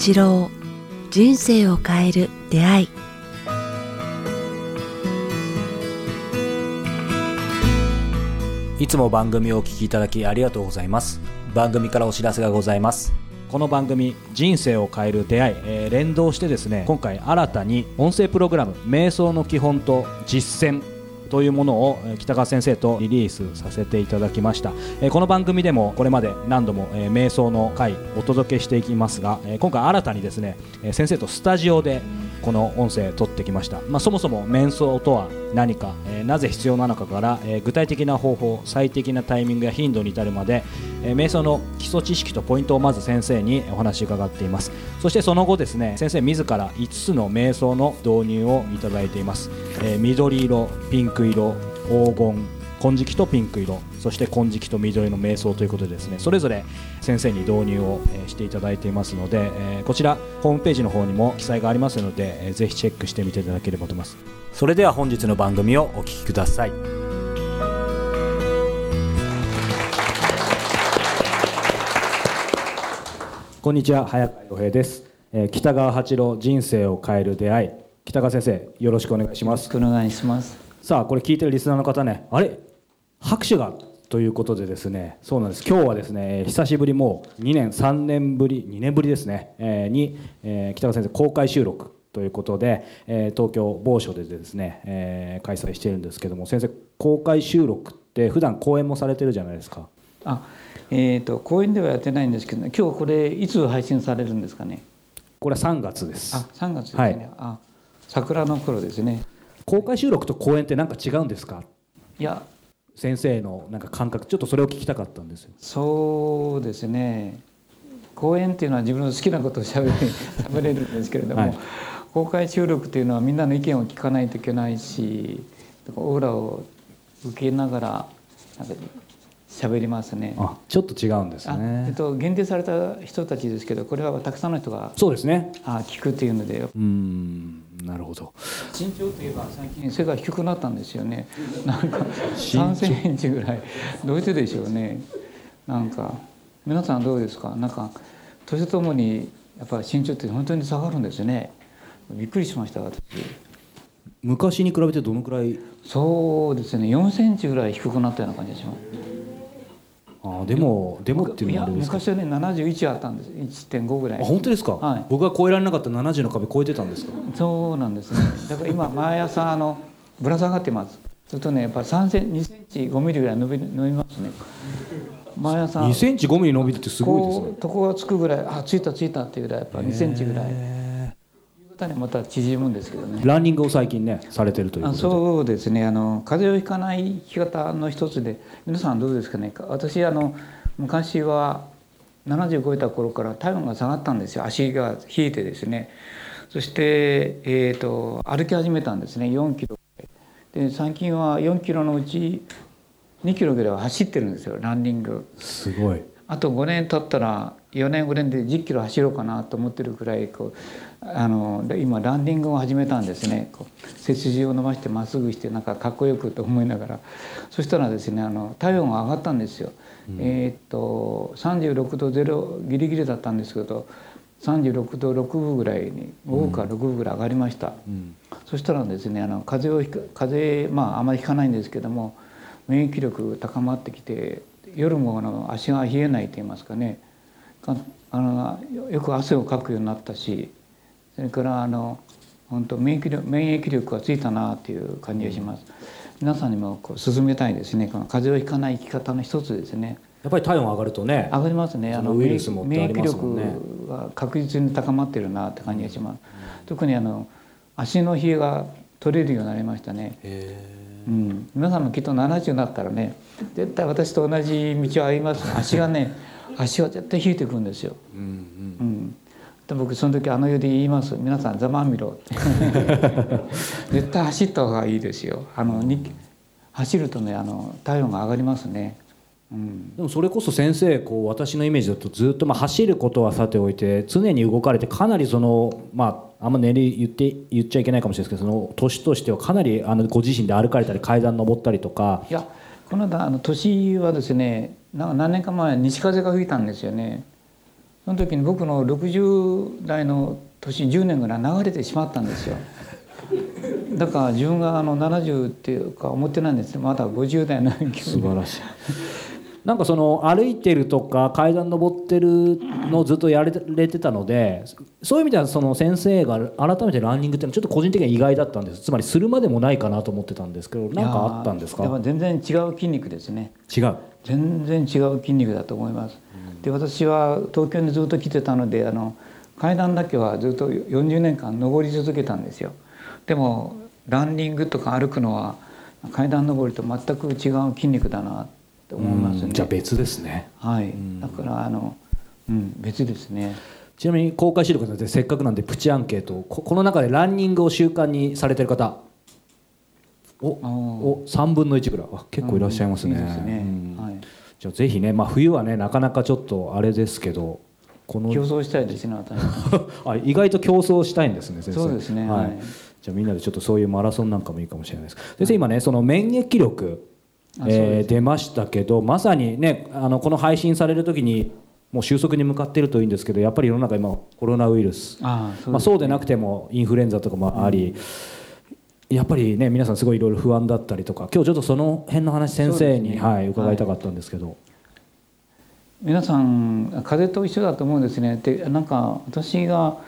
八郎人生を変える出会い。いつも番組をお聞きいただきありがとうございます。番組からお知らせがございます。この番組「人生を変える出会い」えー連動してですね今回新たに音声プログラム「瞑想の基本と実践」というものをえ北川先生とリリースさせていただきました。えーこの番組でもこれまで何度もえー瞑想の回お届けしていきますがえー今回新たにですねえー先生とスタジオでこの音声撮ってきました、まあ、そもそも瞑想とは何か、えーなぜ必要なのかから、えー具体的な方法最適なタイミングや頻度に至るまで、えー瞑想の基礎知識とポイントをまず先生にお話伺っています。そしてその後ですね先生自ら5つの瞑想の導入をいただいています、えー緑色ピンク色黄金金色とピンク色そして金色と緑の瞑想ということでですねそれぞれ先生に導入をしていただいていますので、えこちらホームページの方にも記載がありますので、えーぜひチェックしてみていただければと思いますそれでは本日の番組をお聞きくださいこんにちは早川洋平です、え北川八郎人生を変える出会い北川先生よろしくお願いしますよろしくお願いします。さあこれ聞いてるリスナーの方ねあれ拍手がということでですねそうなんです今日はですねえー久しぶりもう2年3年ぶり2年ぶりですね、えーに、えー北川先生公開収録ということで、えー東京某所でですね、えー開催しているんですけども先生公開収録って普段講演もされてるじゃないですかあ、えっ、と公演ではやってないんですけど、今日これいつ配信されるんですかね？これは3月ですあ、3月ですね。はいあ、桜の頃ですね。公開収録と講演って何か違うんですか？いや、先生のなんか感覚ちょっとそれを聞きたかったんですよそうですね。公演っていうのは自分の好きなことをしゃべれるんですけれども、はい公開収録っていうのはみんなの意見を聞かないといけないし、オーラを受けながらなんか喋りますね。あちょっと違うんですあえっねと、限定された人たちですけどこれはたくさんの人がそうですね。あ聞くっていうので。うーんなるほど。身長といえば最近背が低くなったんですよね。なんか身長。3センチぐらい。どうしてでしょうね。なんか皆さんどうですか？なんか年とともにやっぱり身長って本当に下がるんですね。びっくりしました私。昔に比べてどのくらい？そうですね。4センチぐらい低くなったような感じがしますあでもでもっていうのはあれですか？昔はね71あったんです1.5ぐらあい本当ですか、はい僕が超えられなかった70の壁超えてたんですか？そうなんですね。だから今毎朝あのぶら下がってます。するとねやっぱ三セン2センチ5ミリぐらい伸び伸びますね。毎朝2センチ5ミリ伸びるってすごいですねこう床がつくぐらいあついたついたっていうぐらいやっぱ2センチぐらい。へ夕方にまた縮むんですけどね。ー。ランニングを最近ねされてるというこあとで。そうですね。あの風邪をひかない生き方の一つで皆さんどうですかね？私あの昔は70超えた頃から体温が下がったんですよ。足が冷えてですね。そして、えー、と歩き始めたんですね。4キロで最近は4キロのうち2キロぐらいは走ってるんですよ。ランニング。すごい。あと5年経ったら4年5年で10キロ走ろうかなと思ってるくらいこうあので今ランニングを始めたんですね。背筋を伸ばしてまっすぐしてなんかかっこよくと思いながら。そしたらですねあの体温が上がったんですよ。えーっと36度0ギリギリだったんですけど36度6分ぐらいに5分から6分ぐらい上がりました。うん。そしたらですねあの風邪をひか風邪まああまりひかないんですけども免疫力高まってきて夜もあの足が冷えないと言いますかね。かあのよく汗をかくようになったしそれからあの本当免疫力免疫力がついたなっていう感じがします。皆さんにもこう勧めたいですねこの風邪をひかない生き方の一つですね。やっぱり体温上がるとね上がりますね。そのウイルスもってあ免疫力が確実に高まってるなって感じがします。特にあの足の冷えが取れるようになりましたね。へうん、皆さんもきっと70になったらね絶対私と同じ道を歩みます足がね足は絶対冷えてくるんですよ。ーうんうんうん、で僕その時あの世で言います。皆さんざまあみろ。絶対走った方がいいですよ。あのに走るとねあの体温が上がりますね、うん、でもそれこそ先生こう私のイメージだとずっとまあ走ることはさておいて常に動かれてかなりそのまああんま年齢言って言っちゃいけないかもしれないですけどその年としてはかなりあのご自身で歩かれたり階段登ったりとか。いやこの間あの年はですねな何年か前西風が吹いたんですよねその時に僕の60代の年10年ぐらい流れてしまったんですよ。だから自分があの70っていうか思ってないんです。まだ50代の素晴らしい。なんかその歩いてるとか階段登ってるのをずっとやれてたのでそういう意味ではその先生が改めてランニングっていうのはちょっと個人的には意外だったんです。つまりするまでもないかなと思ってたんですけど何かあったんですか？全然違う筋肉ですね。違う。全然違う筋肉だと思います、で私は東京にずっと来てたのであの階段だけはずっと40年間登り続けたんですよ。でもランニングとか歩くのは階段登りと全く違う筋肉だなって思いますね。じゃあ別ですね。はい。だからあのうん別ですね。ちなみに公開資料でせっかくなんでプチアンケートこの中でランニングを習慣にされてる方おお3分の1ぐらい。結構いらっしゃいますね。じゃあぜひね、まあ、冬はねなかなかちょっとあれですけどこの競争したいですね あ意外と競争したいんですね先生。そうですね、はい、じゃあみんなでちょっとそういうマラソンなんかもいいかもしれないです。先生今ねその免疫力、えー、出ましたけどまさにねあのこの配信される時にもう収束に向かっているといいんですけどやっぱり世の中今コロナウイルス。あそう、ね,、まあ、そうでなくてもインフルエンザとかもあり、うん、やっぱりね皆さんすごいいろいろ不安だったりとか今日ちょっとその辺の話先生に、ね、はい、伺いたかったんですけど。はい。皆さん風邪と一緒だと思うんですね。でなんか私が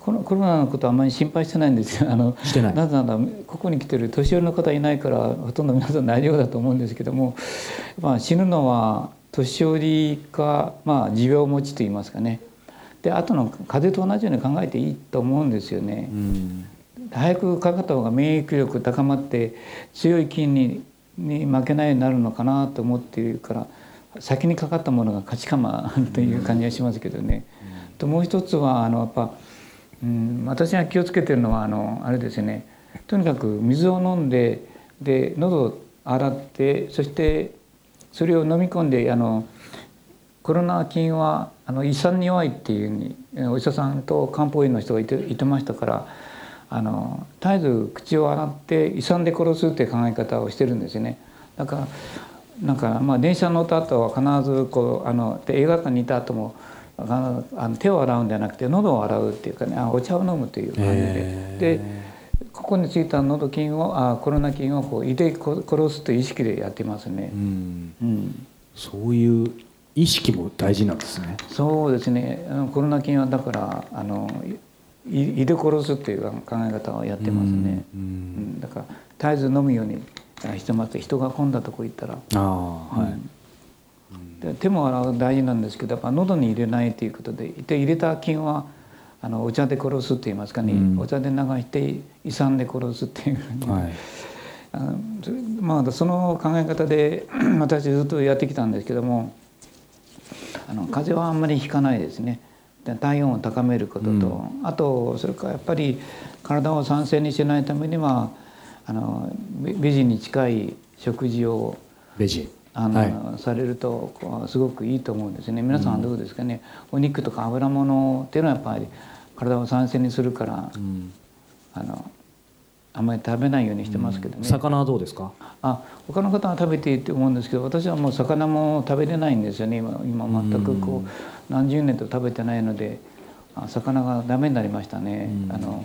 コロナのことはあんまり心配してないんですよ。あのしてない。なぜならここに来てる年寄りの方いないからほとんど皆さん大丈夫だと思うんですけども、まあ、死ぬのは年寄りか、まあ、持病持ちといいますかね。であとの風邪と同じように考えていいと思うんですよね。早くかかった方が免疫力高まって強い菌にに負けないようになるのかなと思っているから先にかかったものが勝ちかまという感じがしますけどね。ともう一つはあのやっぱ、うん、私が気をつけてるのはあのあれですねとにかく水を飲んでで喉を洗ってそしてそれを飲み込んであのコロナ菌はあの胃酸に弱いっていうふうにお医者さんと漢方医の人がいていてましたからあの絶えず口を洗って胃酸で殺すっていう考え方をしてるんですよね。だからなんかまあ電車乗った後は必ずこうあの映画館にいた後もあの手を洗うんじゃなくて喉を洗うっていうかねあお茶を飲むという感じで。でここについた喉菌をあコロナ菌をこう胃で殺すという意識でやってますね。うん、うん、そういう意識も大事なんですね。そうですね。あのコロナ菌はだからあの胃で殺すっていう考え方をやってますね。うん、うん、だから絶えず飲むようにしてます人が混んだとこ行ったらあ、はい、で手も洗う大事なんですけどやっぱ喉に入れないということでで入れた菌はあのお茶で殺すって言いますかね、うん、お茶で流して胃酸で殺すっていうふうに、はい、あのまあその考え方で 私ずっとやってきたんですけどもあの風邪はあんまりひかないですね。体温を高めることと、うん、あとそれからやっぱり体を酸性にしないためにはあの美人に近い食事を美人あの、はい、されるとすごくいいと思うんですね。皆さんはどうですかね、うん、お肉とか油物っていうのはやっぱり体を酸性にするから、うん、あのあんまり食べないようにしてますけどね、うん、魚はどうですか？あ他の方は食べていいと思うんですけど私はもう魚も食べれないんですよね今今全くこう何十年と食べてないので魚がダメになりましたね。あの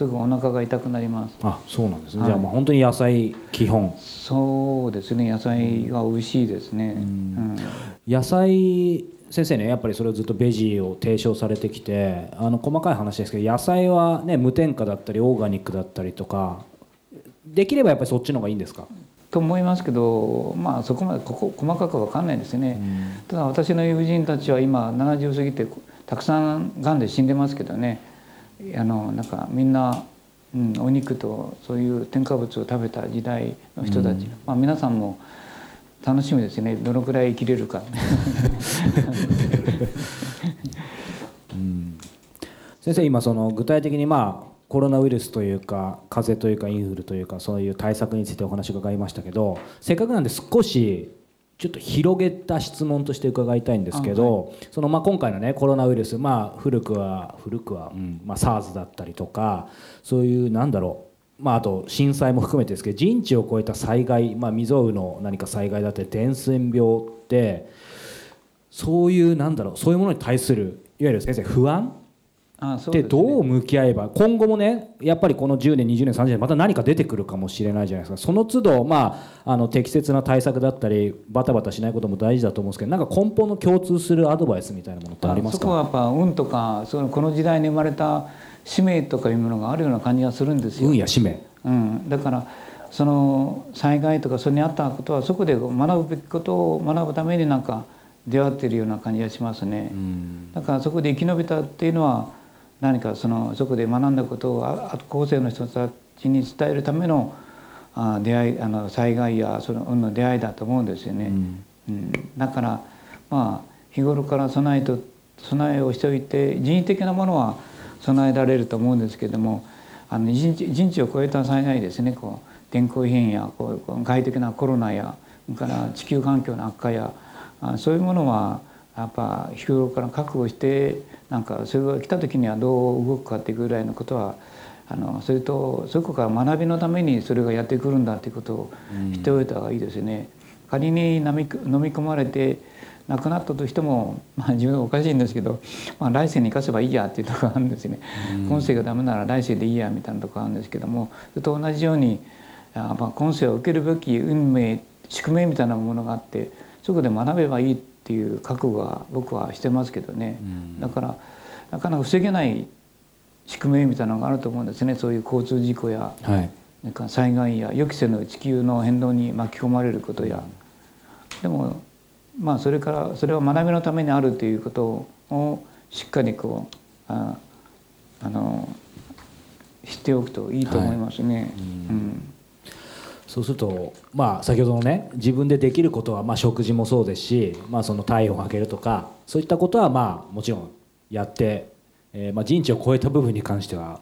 すぐお腹が痛くなります。あそうなんですね、はい、じゃあまあ本当に野菜基本。そうですね。野菜が美味しいですね、うん、野菜先生ねやっぱりそれをずっとベジを提唱されてきてあの細かい話ですけど野菜はね無添加だったりオーガニックだったりとかできればやっぱりそっちの方がいいんですか？と思いますけどまあそこまでここ細かく分かんないですね、うん、ただ私の友人たちは今70過ぎてたくさんがんで死んでますけどねあのなんかみんな、うん、お肉とそういう添加物を食べた時代の人たち、うん、まあ、皆さんも楽しみですね。どのくらい生きれるか、うん、先生今その具体的にまあコロナウイルスというか風邪というかインフルというかそういう対策についてお話伺いましたけどせっかくなんで少しちょっと広げた質問として伺いたいんですけど、はい、そのまあ今回のねコロナウイルス、まあ、古くは古くは、うんまあ、SARS だったりとかそういうなんだろう、まあ、あと震災も含めてですけど人知を超えた災害、まあ、未曾有の何か災害だったり伝染病ってそういうなんだろうそういうものに対するいわゆる先生不安でどう向き合えば今後もねやっぱりこの10年20年30年また何か出てくるかもしれないじゃないですか。その都度、まあ、あの適切な対策だったりバタバタしないことも大事だと思うんですけどなんか根本の共通するアドバイスみたいなものってありますか？そこはやっぱ運とかそのこの時代に生まれた使命とかいうものがあるような感じがするんですよ。運や使命。うん、だからその災害とかそれにあったことはそこで学ぶべきことを学ぶためになんか出会っているような感じがしますね。だからそこで生き延びたっていうのは何かそのそこで学んだことを後世の人たちに伝えるためのあ出会いあの災害やその運の出会いだと思うんですよね。うん。だからまあ日頃から備えと備えをしておいて人為的なものは備えられると思うんですけれどもあの人知人知を超えた災害ですね。こう天候異変やこう外的なコロナやそれから地球環境の悪化やあそういうものはやっぱ日頃から覚悟してなんかそれが来た時にはどう動くかっていうぐらいのことはあのそれとそこから学びのためにそれがやってくるんだということを知っておいた方がいいですね。仮に飲み飲み込まれて亡くなったとしても、まあ、自分はおかしいんですけど、まあ、来世に生かせばいいやっていうところがあるんですね、今世がダメなら来世でいいやみたいなところがあるんですけどもそれと同じようにあまあ今世を受けるべき運命宿命みたいなものがあってそこで学べばいいっていう覚悟は僕はしてますけどね、だからなかなか防げない宿命みたいなのがあると思うんですね。そういう交通事故やはい。なんか災害や予期せぬ地球の変動に巻き込まれることや。でもまあそれからそれは学びのためにあるということをしっかりこうああの知っておくといいと思いますね。うんそうすると、まあ、先ほどのね自分でできることは、まあ、食事もそうですし、まあ、その体温を上げるとかそういったことは、まあ、もちろんやって、えーまあ、人知を超えた部分に関しては、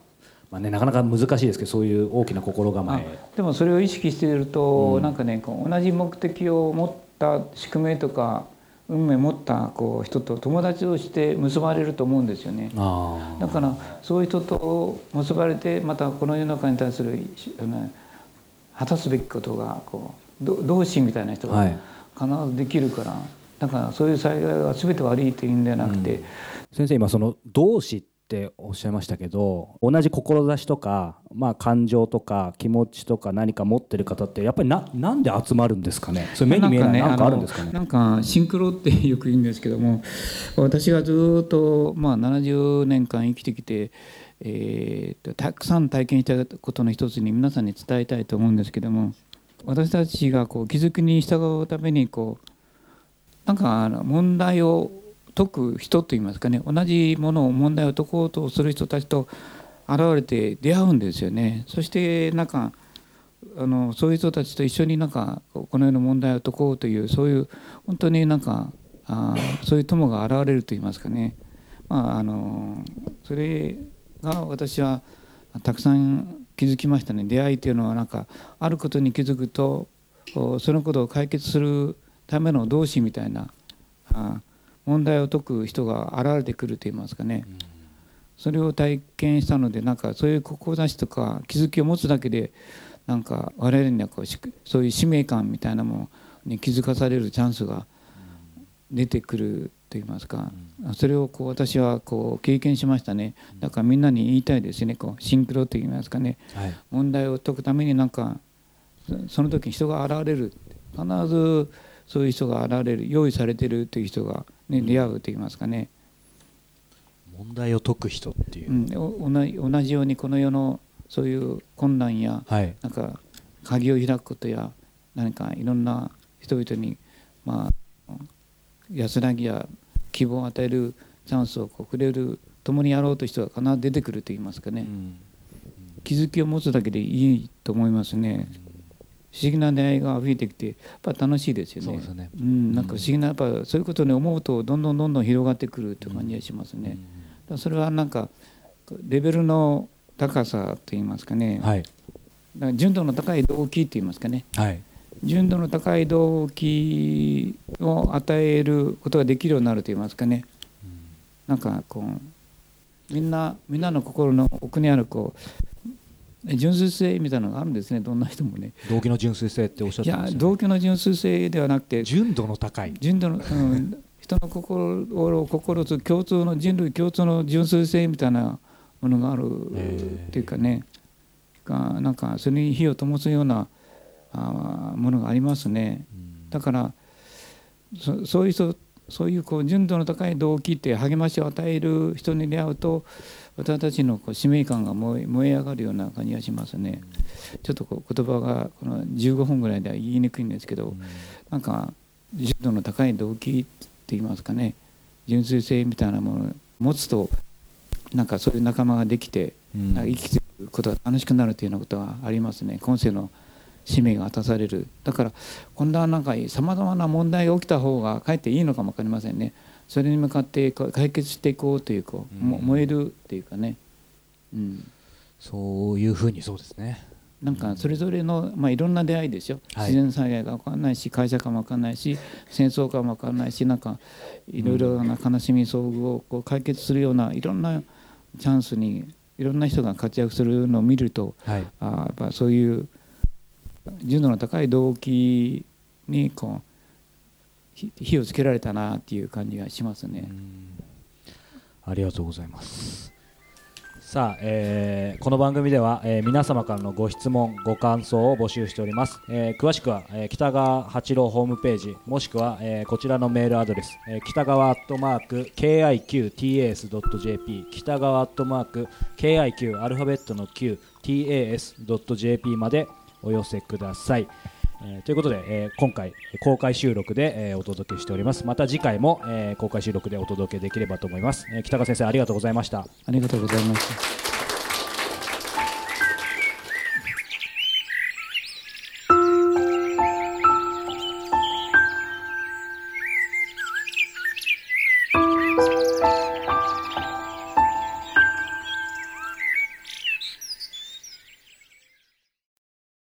まあね、なかなか難しいですけどそういう大きな心構あえでもそれを意識していると、なんかねこう同じ目的を持った宿命とか運命を持ったこう人と友達をして結ばれると思うんですよね。あだからそういう人と結ばれてまたこの世の中に対する果たすべきことがこうど同心みたいな人がはい。必ずできるから、だからそういう災害が全て悪いというんではなくて、先生今その同志っておっしゃいましたけど同じ志とか、まあ、感情とか気持ちとか何か持ってる方ってやっぱりななんで集まるんですかね？それ目に見えないなんかあるんですかね？なんかシンクロってよく言うんですけども私がずっとまあ70年間生きてきて、えーとたくさん体験したことの一つに皆さんに伝えたいと思うんですけども私たちがこう気づきに従うためにこうなんかあの問題を解く人といいますかね同じものを問題を解こうとする人たちと現れて出会うんですよね。そしてなんかあのそういう人たちと一緒になんかこの世の問題を解こうというそういう本当になんかあそういう友が現れると言いますかね、まあ、あのそれが私はたくさん気づきましたね。出会いというのはなんかあることに気づくとおそのことを解決するための同志みたいなあ問題を解く人が現れてくると言いますかね、それを体験したのでなんかそういう志とか気づきを持つだけでなんか我々にはこうしそういう使命感みたいなものに気づかされるチャンスが出てくると言いますか、それをこう私はこう経験しましたね。だからみんなに言いたいですね。こうシンクロと言いますかね。はい。問題を解くためになんかそその時に人が現れる必ずそういう人が現れる。用意されてるという人が、ね、出会うと言いますかね、問題を解く人っていう。う、ん、お同じ同じようにこの世のそういう困難やはい。なんか鍵を開くことや何かいろんな人々にまあ安らぎや希望を与えるチャンスをこうくれる共にやろうという人が必ず出てくると言いますかね、うん気づきを持つだけでいいと思いますね。不思議な出会いが増えてきてやっぱ楽しいですよね。そうねん、なんか不思議なやっぱそういうことに思うとどんどんどんどん広がってくるという感じがしますね。だからそれはなんかレベルの高さといいますかね。はいだから純度の高い動機といいますかね。はい純度の高い動機を与えることができるようになるといいますかね。なんかこうみんなみんなの心の奥にあるこう純粋性みたいなのがあるんですねどんな人もね。動機の純粋性っておっしゃってましたね動機の純粋性ではなくて純度の高い純度の、うん、人の心を心と共通の人類共通の純粋性みたいなものがあるっていうかね、がなんかそれに火を灯すようなあものがありますね。だからそそういう人そういうこう純度の高い動機って励ましを与える人に出会うと私たちのこう使命感が燃え燃え上がるような感じがしますね。ちょっとこう言葉がこの15分ぐらいでは言いにくいんですけど、なんか純度の高い動機って言いますかね。純粋性みたいなものを持つとなんかそういう仲間ができて、生きていくことが楽しくなるというようなことがありますね。今世の使命が果たされる。だから今度はなんかさまざまな問題が起きた方がかえっていいのかも分かりませんね。それに向かって解決していこうというこう、うん、燃えるっていうかね、うん、そういうふうにそうですね。なんかそれぞれの、まあ、いろんな出会いですよ、自然災害が分かんないし会社かも分かんないし戦争かも分かんないしなんかいろいろな悲しみ遭遇をこう解決するようないろんなチャンスにいろんな人が活躍するのを見ると、はい、あやっぱそういう純度の高い動機にこう火をつけられたなっていう感じがしますね。ありがとうございます。さあ、えー、この番組では、えー、皆様からのご質問ご感想を募集しております、えー、詳しくは、えー、北川八郎ホームページもしくは、えー、こちらのメールアドレス、えー、北川アットマーク KIQTAS.jp 北川アットマーク KIQ アルファベットの QTAS.jp までお寄せください。えー、ということで、えー、今回公開収録で、えー、お届けしております。また次回も、えー、公開収録でお届けできればと思います、えー、北川先生ありがとうございました。ありがとうございました。